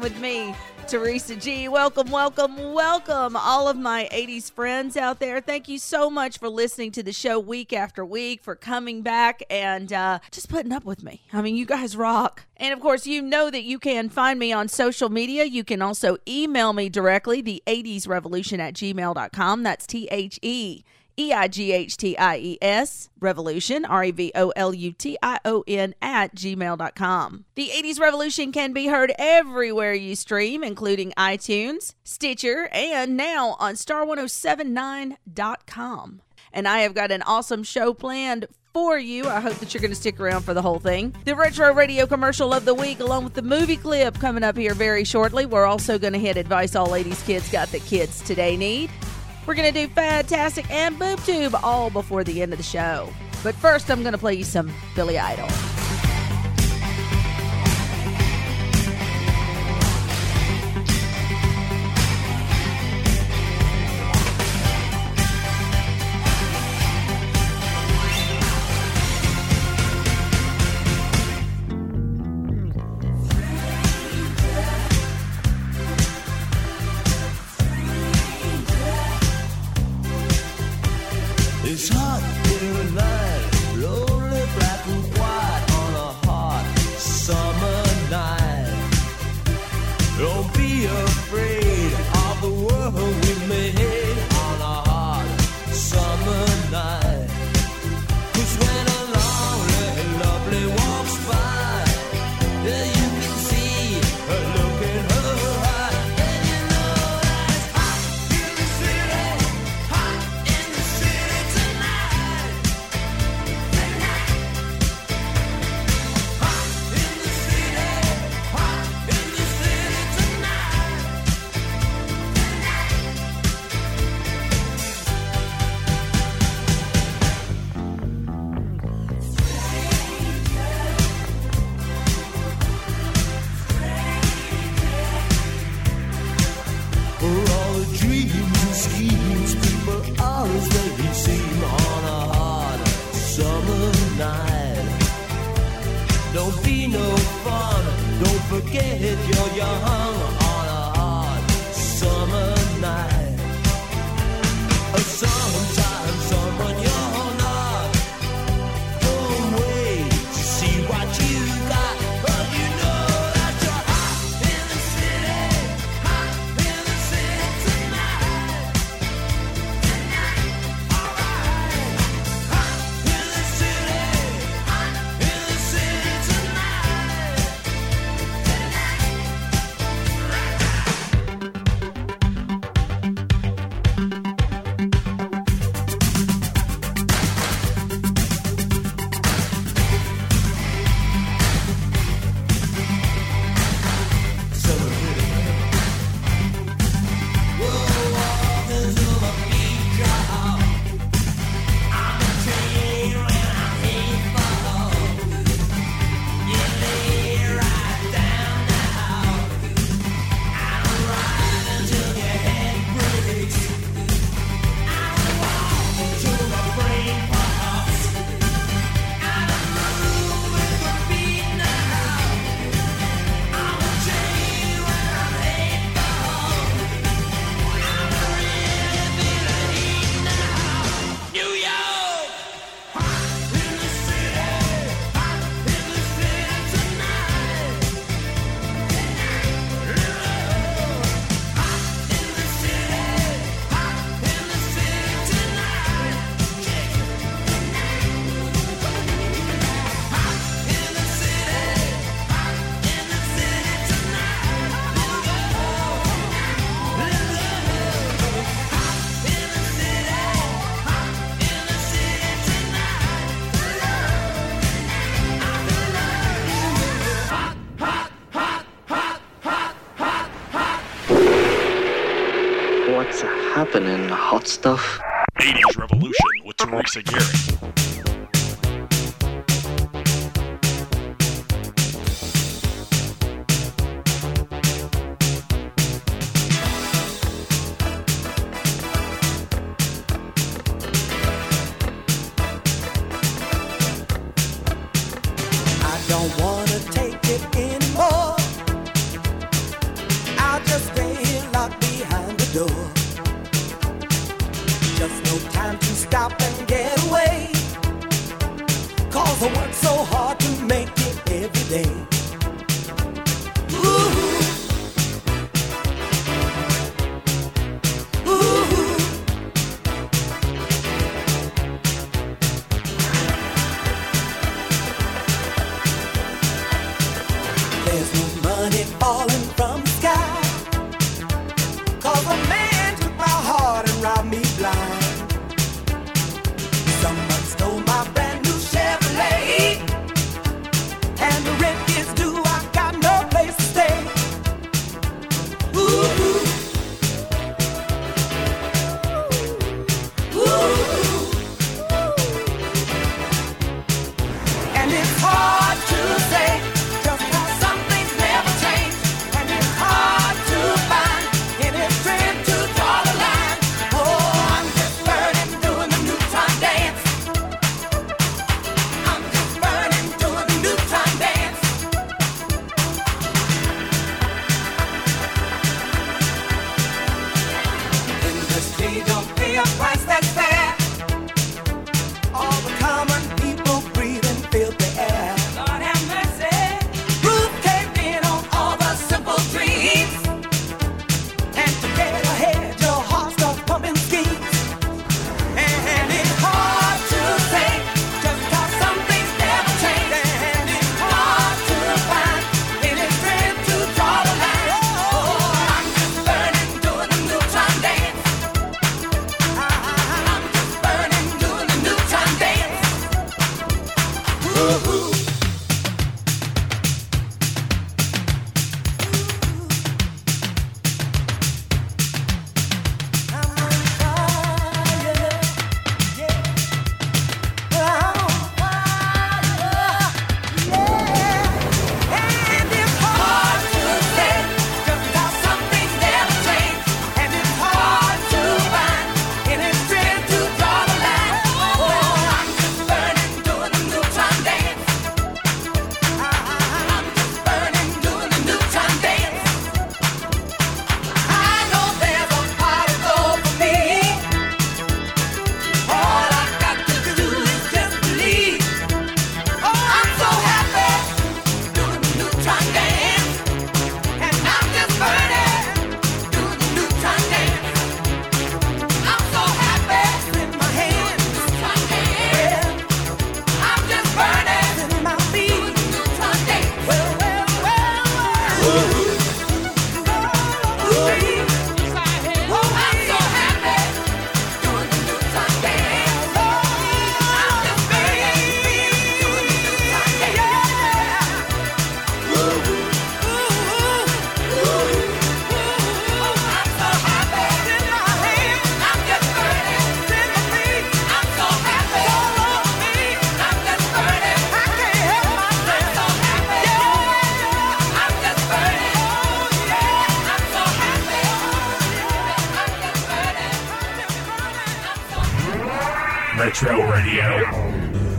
With me, Teresa G. Welcome, welcome, welcome, all of my 80s friends out there. Thank you so much for listening to the show week after week, for coming back and uh, just putting up with me. I mean, you guys rock. And of course, you know that you can find me on social media. You can also email me directly, the 80s revolution at gmail.com. That's T H E. E I G H T I E S, Revolution, R E V O L U T I O N, at gmail.com. The 80s Revolution can be heard everywhere you stream, including iTunes, Stitcher, and now on star1079.com. And I have got an awesome show planned for you. I hope that you're going to stick around for the whole thing. The retro radio commercial of the week, along with the movie clip coming up here very shortly. We're also going to hit advice all ladies kids got that kids today need. We're going to do Fantastic and Boob Tube all before the end of the show. But first, I'm going to play you some Billy Idol.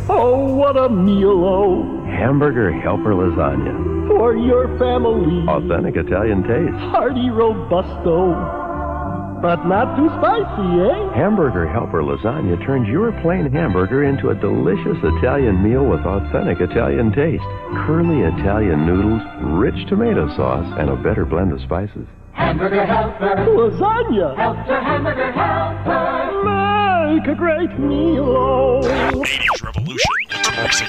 Oh, what a meal, oh! Hamburger Helper Lasagna. For your family. Authentic Italian taste. Hearty Robusto. But not too spicy, eh? Hamburger Helper Lasagna turns your plain hamburger into a delicious Italian meal with authentic Italian taste. Curly Italian noodles, rich tomato sauce, and a better blend of spices. Hamburger Helper. Lasagna. Helper, Hamburger Helper make a great meal. Danish Revolution with Teresa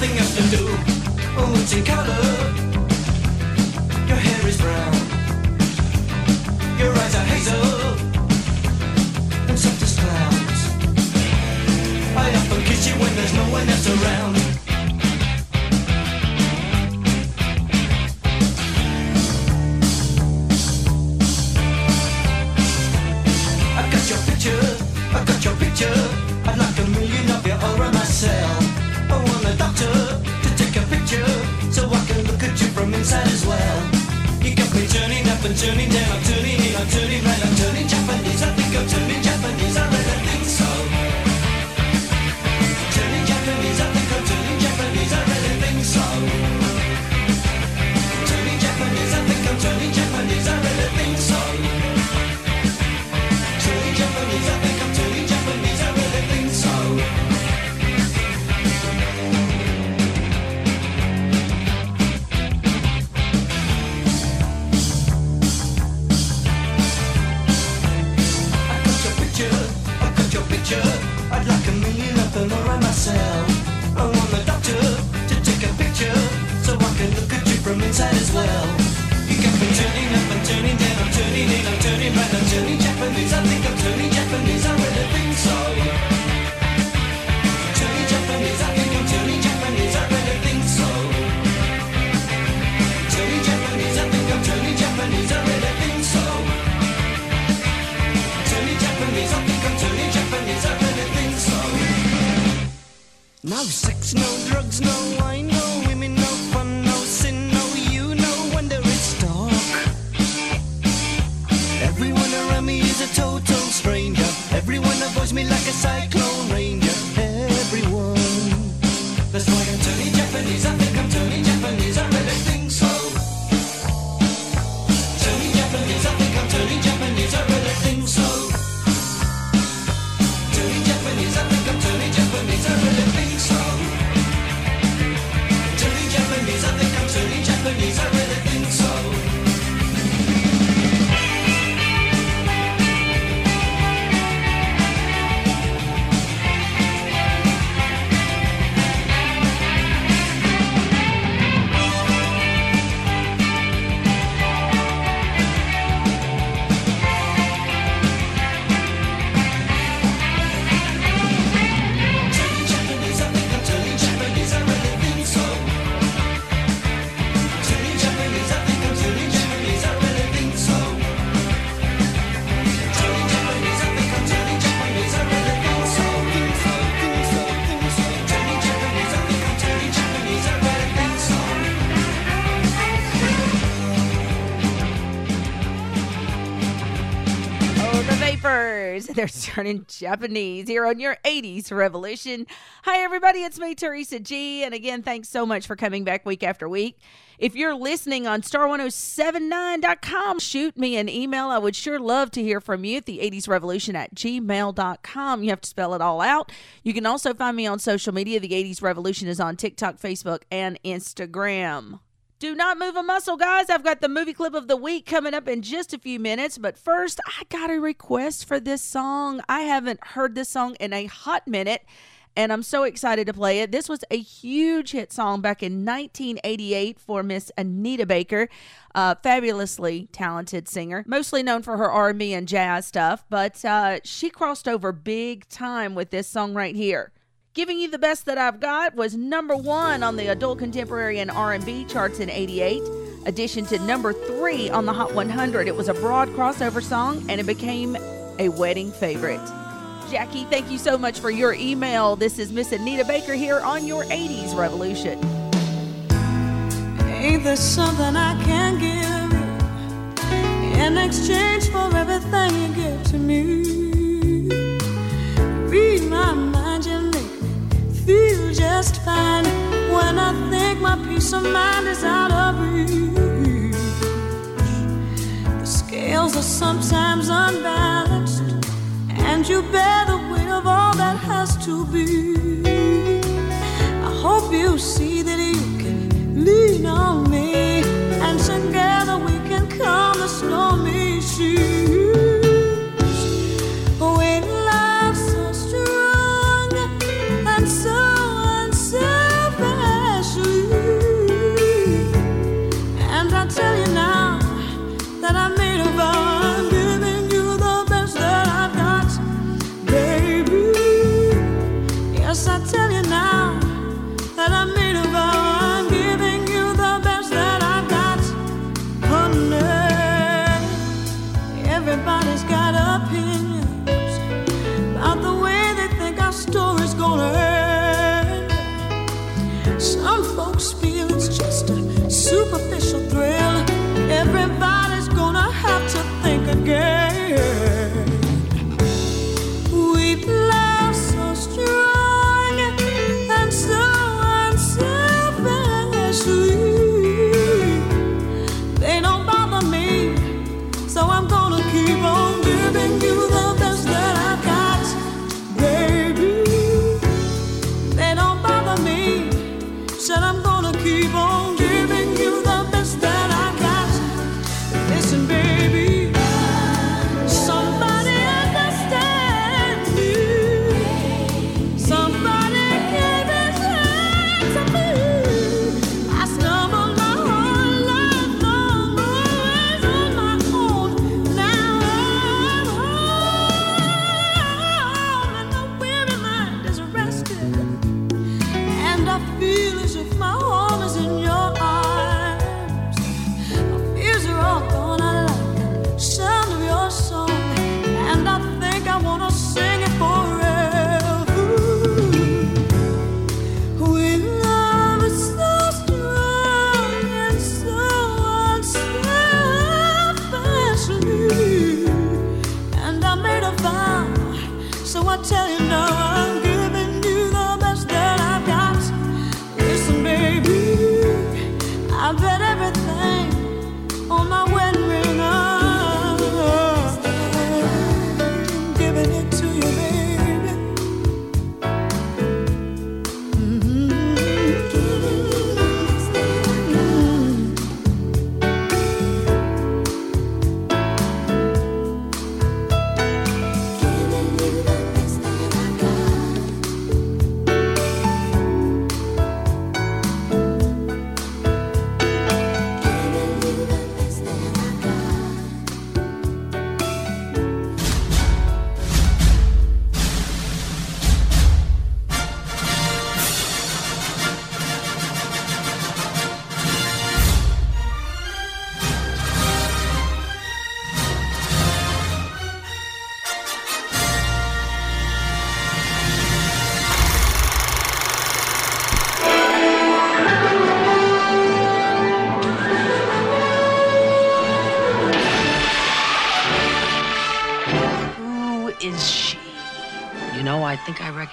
nothing else to do. Oh, it's in color. Your hair is brown. Your eyes are hazel. And soft as clouds. I often kiss you when there's no one else around. turning Japanese here on your 80s revolution. Hi, everybody. It's me, Teresa G. And again, thanks so much for coming back week after week. If you're listening on star1079.com, shoot me an email. I would sure love to hear from you at the 80s revolution at gmail.com. You have to spell it all out. You can also find me on social media. The 80s revolution is on TikTok, Facebook, and Instagram. Do not move a muscle, guys. I've got the movie clip of the week coming up in just a few minutes. But first, I got a request for this song. I haven't heard this song in a hot minute, and I'm so excited to play it. This was a huge hit song back in 1988 for Miss Anita Baker, a fabulously talented singer, mostly known for her R&B and jazz stuff. But uh, she crossed over big time with this song right here. Giving you the best that I've got was number one on the adult contemporary and R&B charts in '88. Addition to number three on the Hot 100. It was a broad crossover song and it became a wedding favorite. Jackie, thank you so much for your email. This is Miss Anita Baker here on your 80s Revolution. Ain't there something I can give in exchange for everything you give to me? Read my feel just fine when I think my peace of mind is out of reach. The scales are sometimes unbalanced, and you bear the weight of all that has to be. I hope you see that you can lean on me, and together we can calm the stormy seas.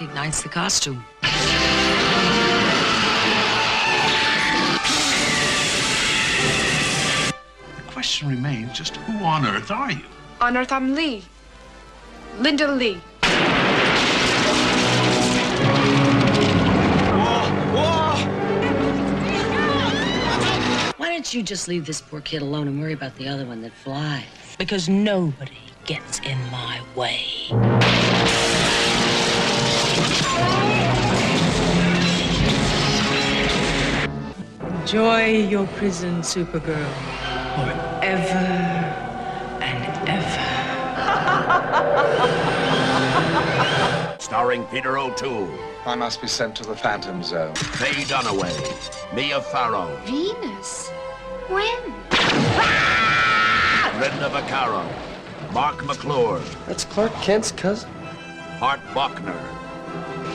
Recognize the costume. The question remains just who on earth are you? On Earth, I'm Lee. Linda Lee. Why don't you just leave this poor kid alone and worry about the other one that flies? Because nobody gets in my way. Enjoy your prison, Supergirl. Forever and ever. Starring Peter O'Toole, I must be sent to the Phantom Zone. Faye Dunaway, Mia Farrow, Venus? When? Brenda Vaccaro, Mark McClure, That's Clark Kent's cousin. Hart Bochner,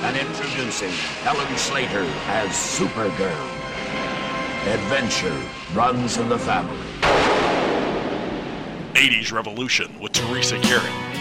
and introducing Helen Slater as Supergirl. Adventure runs in the family. 80s Revolution with Teresa Garrett.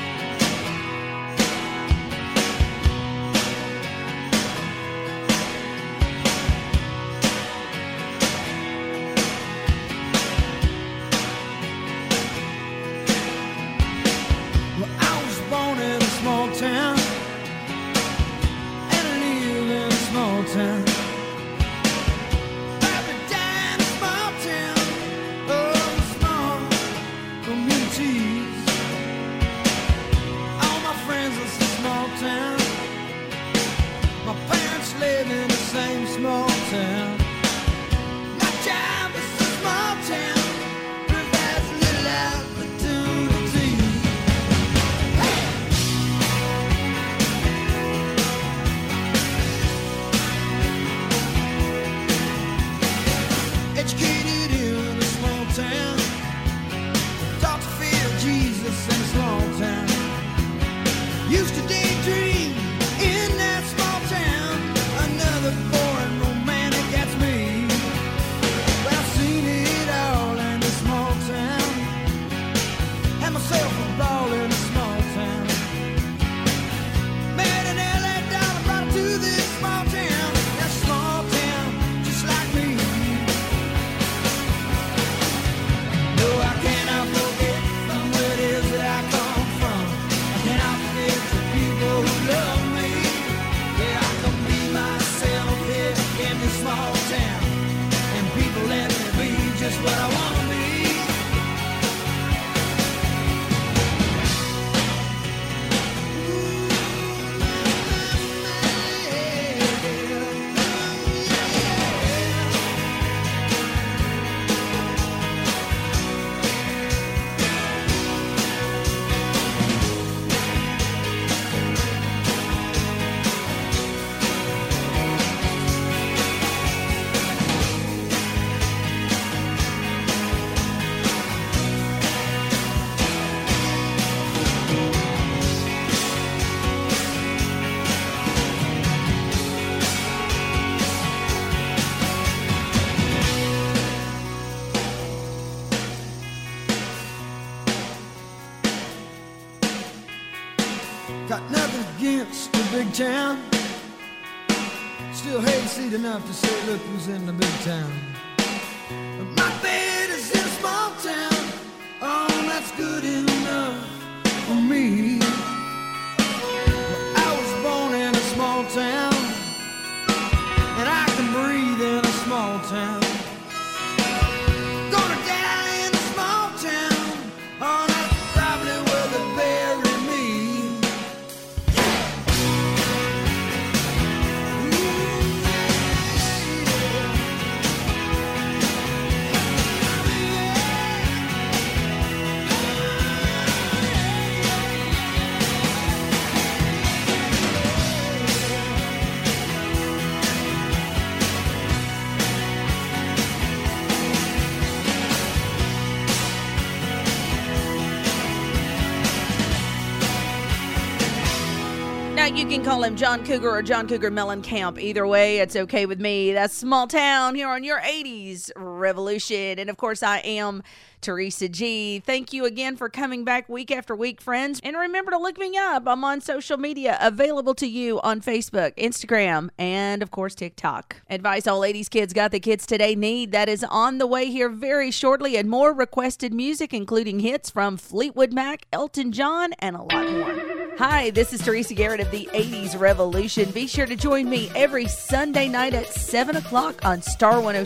Can call him John Cougar or John Cougar Mellencamp. Either way, it's okay with me. That's Small Town here on your 80s Revolution. And of course, I am Teresa G. Thank you again for coming back week after week, friends. And remember to look me up. I'm on social media, available to you on Facebook, Instagram, and of course, TikTok. Advice all 80s kids got the kids today need. That is on the way here very shortly, and more requested music, including hits from Fleetwood Mac, Elton John, and a lot more. Hi, this is Teresa Garrett of the 80s Revolution. Be sure to join me every Sunday night at 7 o'clock on oh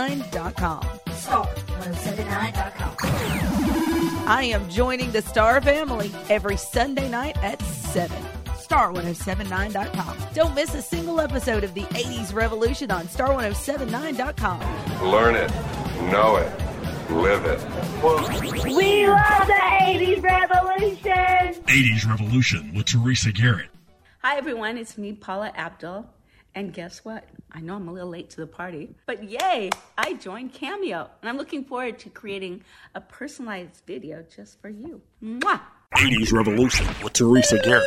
star1079.com. Star1079.com. I am joining the Star family every Sunday night at 7. star1079.com. Don't miss a single episode of the 80s Revolution on star1079.com. Learn it, know it, live it. We love the 80s revolution. 80s Revolution with Teresa Garrett. Hi, everyone. It's me, Paula Abdul. And guess what? I know I'm a little late to the party, but yay, I joined Cameo. And I'm looking forward to creating a personalized video just for you. Mwah! 80s Revolution with Teresa Garrett.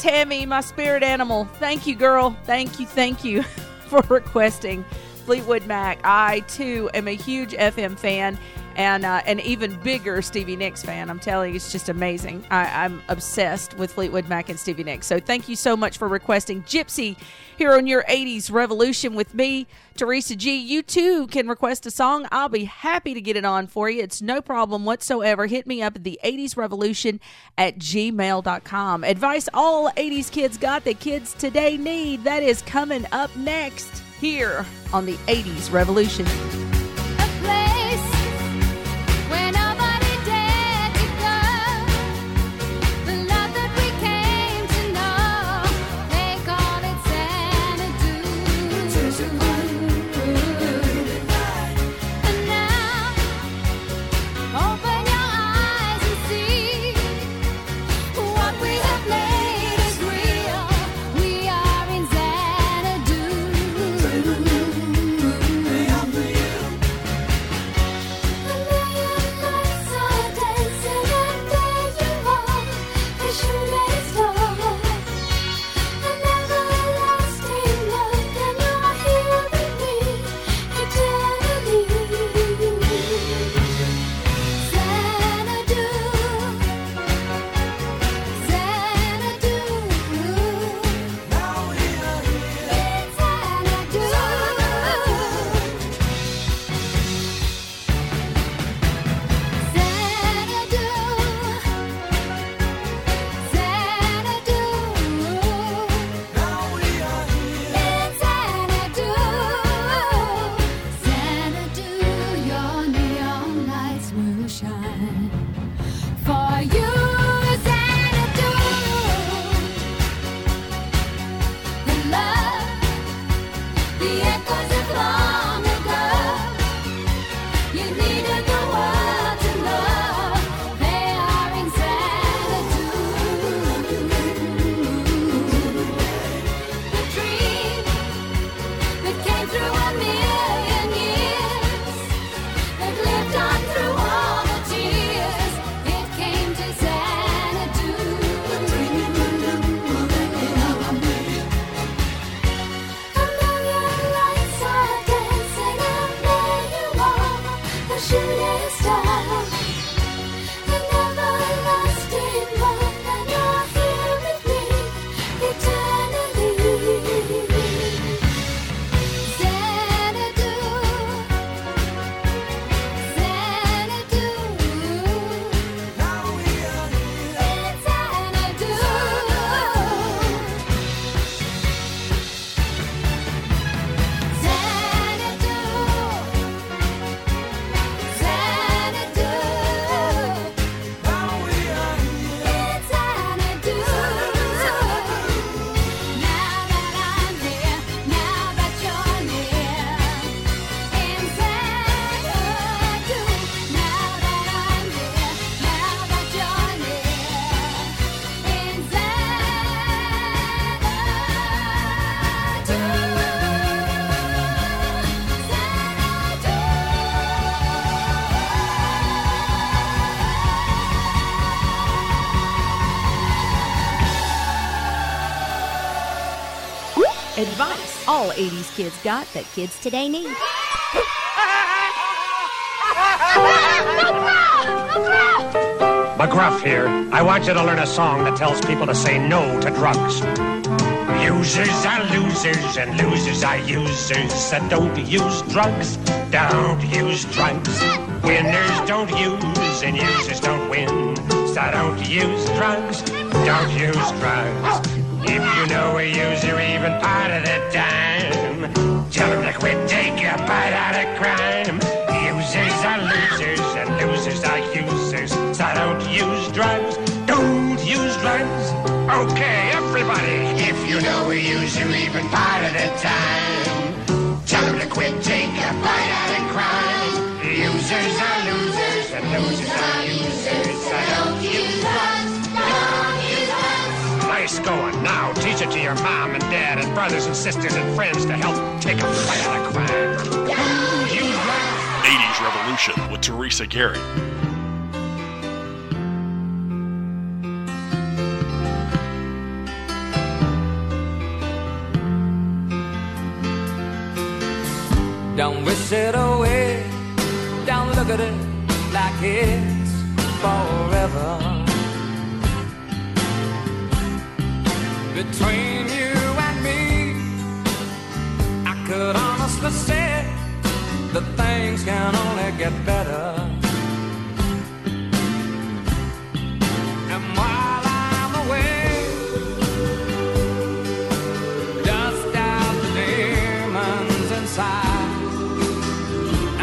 Tammy, my spirit animal. Thank you, girl. Thank you, thank you for requesting Fleetwood Mac. I, too, am a huge FM fan. And uh, an even bigger Stevie Nicks fan. I'm telling you, it's just amazing. I, I'm obsessed with Fleetwood Mac and Stevie Nicks. So thank you so much for requesting Gypsy here on your 80s Revolution with me, Teresa G. You too can request a song. I'll be happy to get it on for you. It's no problem whatsoever. Hit me up at the 80s Revolution at gmail.com. Advice all 80s kids got that kids today need. That is coming up next here on the 80s Revolution. 80s kids got that kids today need. McGruff here. I want you to learn a song that tells people to say no to drugs. Users are losers and losers are users. So don't use drugs. Don't use drugs. Winners don't use and users don't win. So don't use drugs. Don't use drugs. If you know a user even part of the time, tell them to quit, take a bite out of crime. Users are losers and losers are users. So don't use drugs. Don't use drugs. Okay, everybody. If you know a user even part of the time, tell them to quit, take a bite out of crime. Users are losers and losers are users. going. Now teach it to your mom and dad and brothers and sisters and friends to help take a flat of crime. You 80s Revolution with Teresa Gary. Don't wish it away. Don't look at it like it's forever. between you and me. I could honestly say that things can only get better. And while I'm away, dust out the demons inside,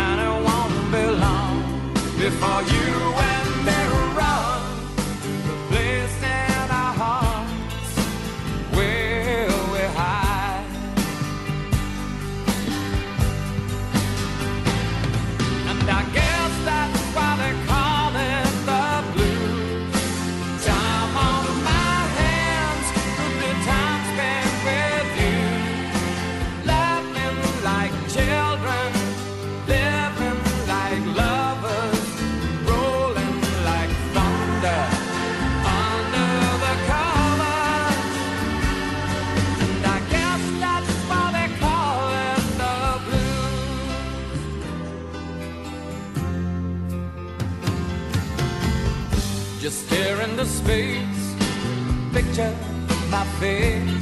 and it won't be long before you. into space. Picture my face.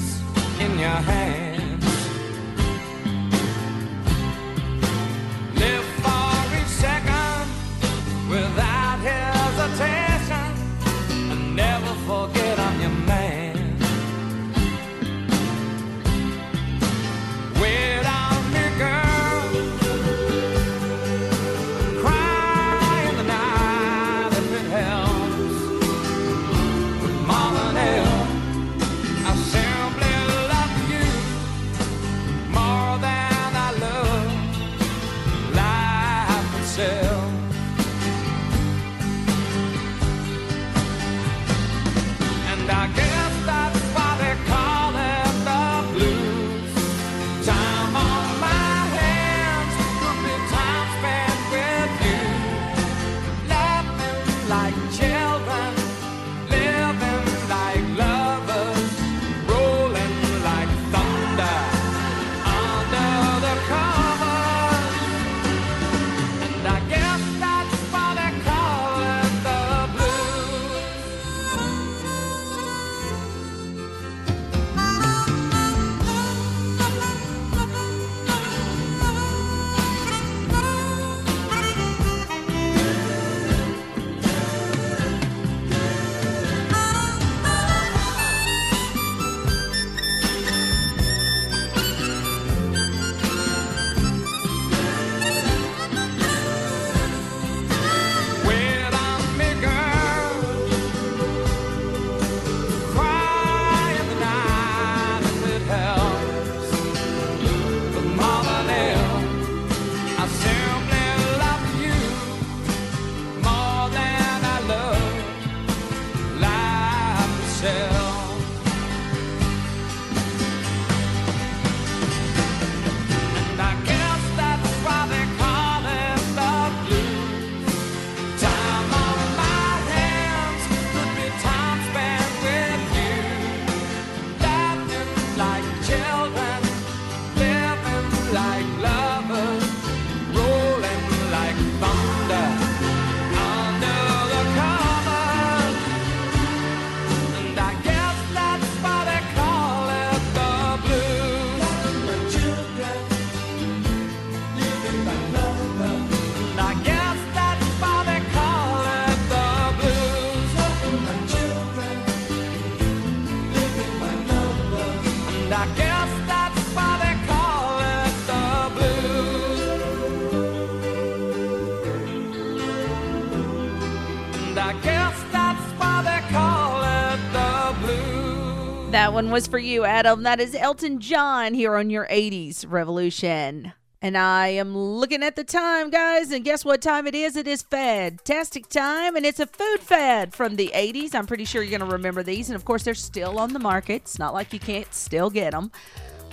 one was for you, Adam. That is Elton John here on your 80s Revolution. And I am looking at the time, guys, and guess what time it is? It is fantastic time, and it's a food fad from the 80s. I'm pretty sure you're going to remember these. And of course, they're still on the market. It's not like you can't still get them.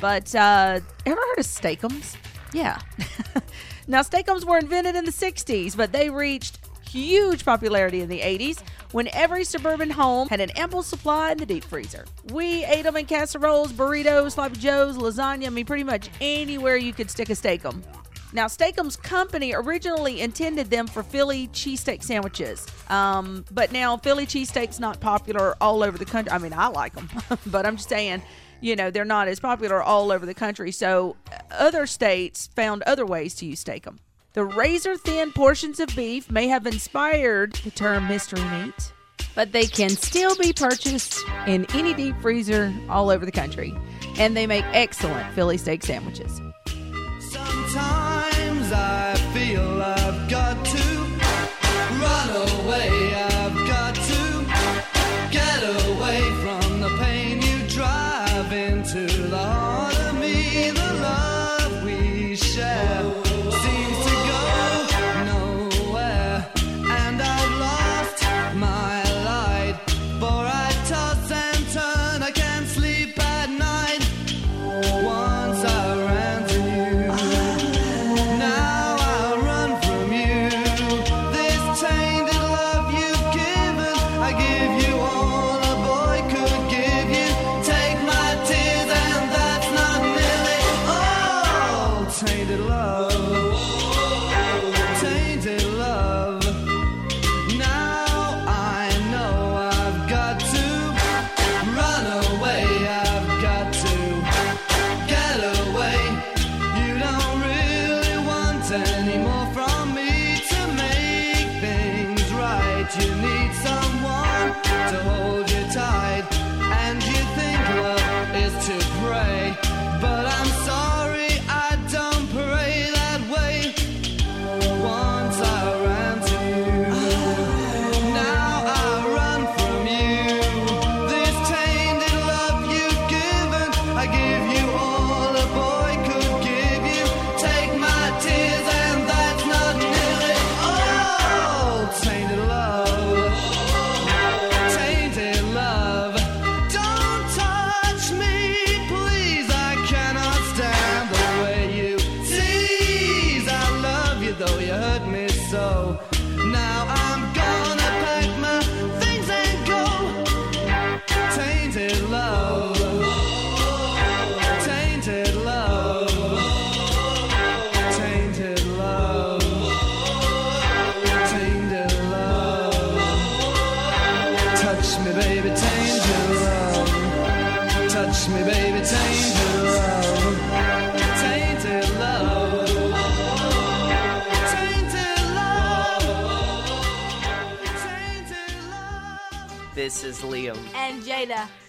But uh, ever heard of Steak-umms? Yeah. now, Steak-umms were invented in the 60s, but they reached huge popularity in the 80s when every suburban home had an ample supply in the deep freezer. We ate them in casseroles, burritos, sloppy joes, lasagna, I mean, pretty much anywhere you could stick a Steak-umm. Now, Steak-umms Company originally intended them for Philly cheesesteak sandwiches, um, but now Philly cheesesteak's not popular all over the country. I mean, I like them, but I'm just saying, you know, they're not as popular all over the country. So, uh, other states found other ways to use Steak-umm. The razor thin portions of beef may have inspired the term mystery meat, but they can still be purchased in any deep freezer all over the country. And they make excellent Philly steak sandwiches. Sometimes I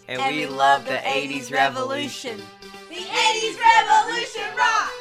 And we love the 80s revolution. The 80s revolution rocks!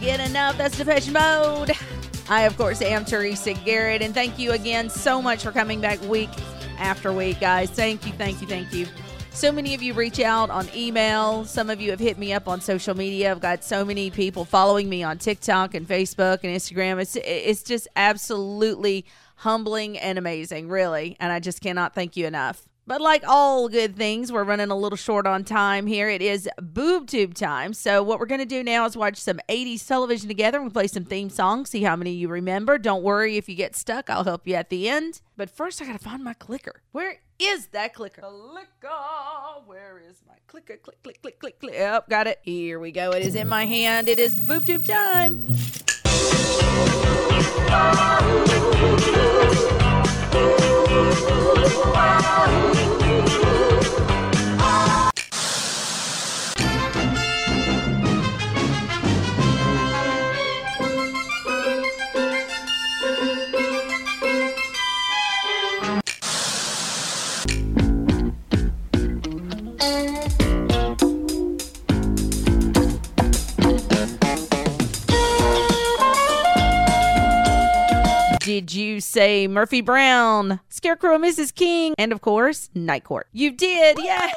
Get enough. That's Depeche Mode. I, of course, am Teresa Garrett, and thank you again so much for coming back week after week, guys. Thank you, thank you, thank you. So many of you reach out on email. Some of you have hit me up on social media. I've got so many people following me on TikTok and Facebook and Instagram. It's it's just absolutely humbling and amazing, really. And I just cannot thank you enough. But like all good things, we're running a little short on time here. It is boob tube time. So what we're going to do now is watch some 80s television together and we'll play some theme songs, see how many you remember. Don't worry if you get stuck, I'll help you at the end. But first I got to find my clicker. Where is that clicker? Clicker. Where is my clicker? Click click click click click. Yep, got it. Here we go. It is in my hand. It is boob tube time. Did you say Murphy Brown, Scarecrow, Mrs. King, and of course, Night Court? You did. Yay!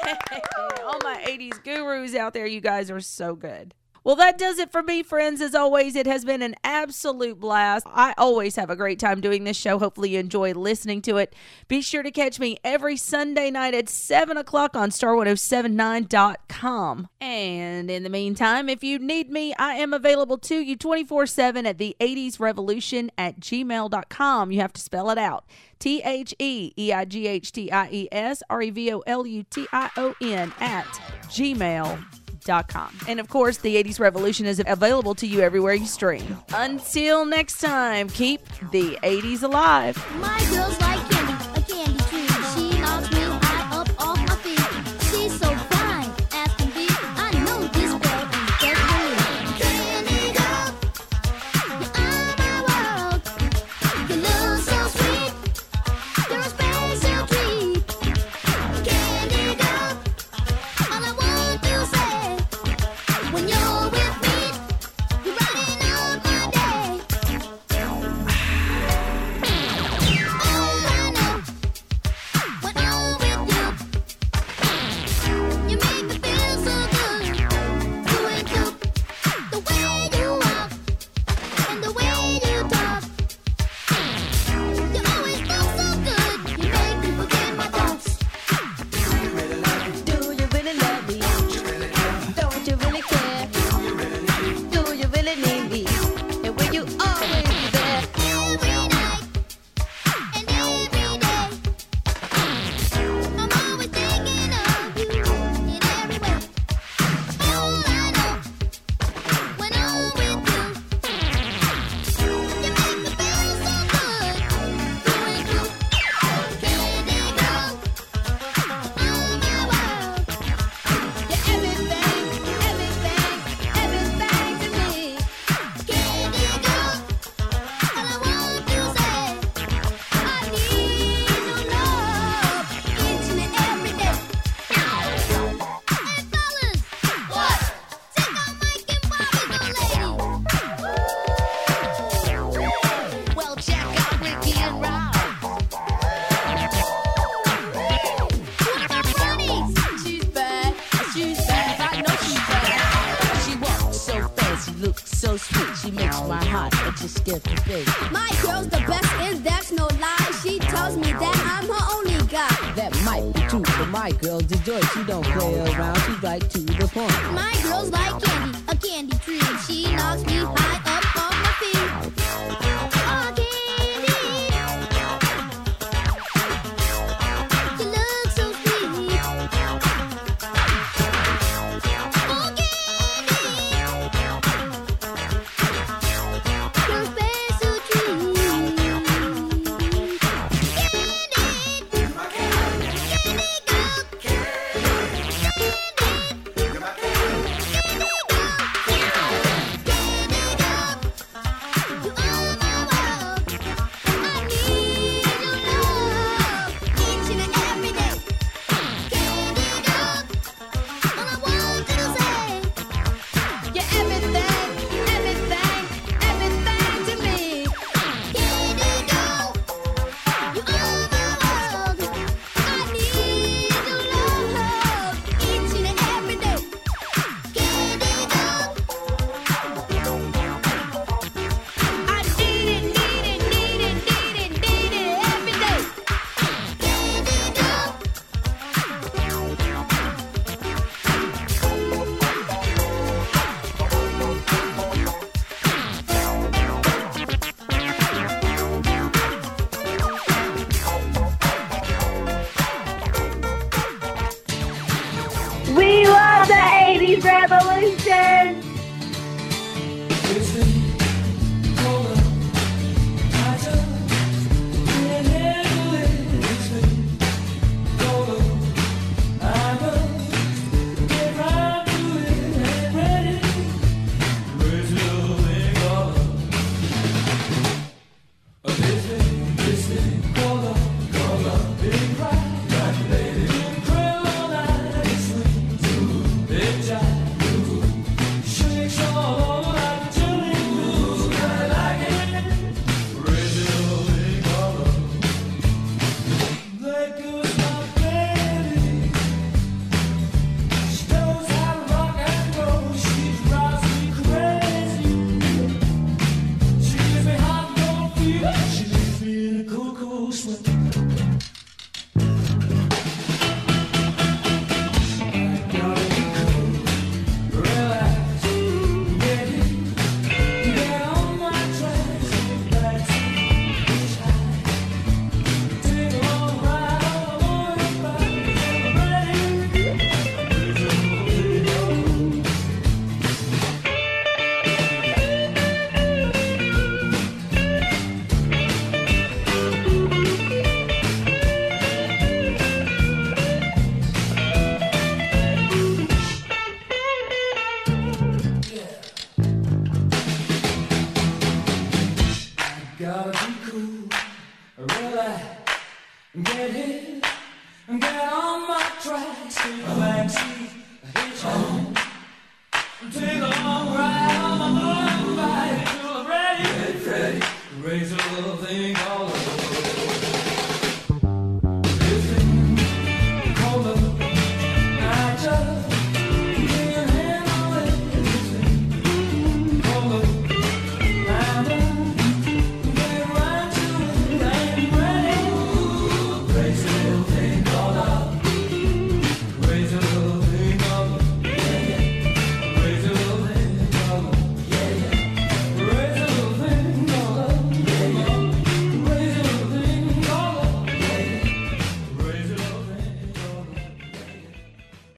All my 80s gurus out there, you guys are so good. Well, that does it for me, friends. As always, it has been an absolute blast. I always have a great time doing this show. Hopefully, you enjoy listening to it. Be sure to catch me every Sunday night at 7 o'clock on star1079.com. And in the meantime, if you need me, I am available to you 24 7 at the 80s revolution at gmail.com. You have to spell it out. T H E E I G H T I E S R E V O L U T I O N at gmail.com. And of course, the 80s Revolution is available to you everywhere you stream. Until next time, keep the 80s alive.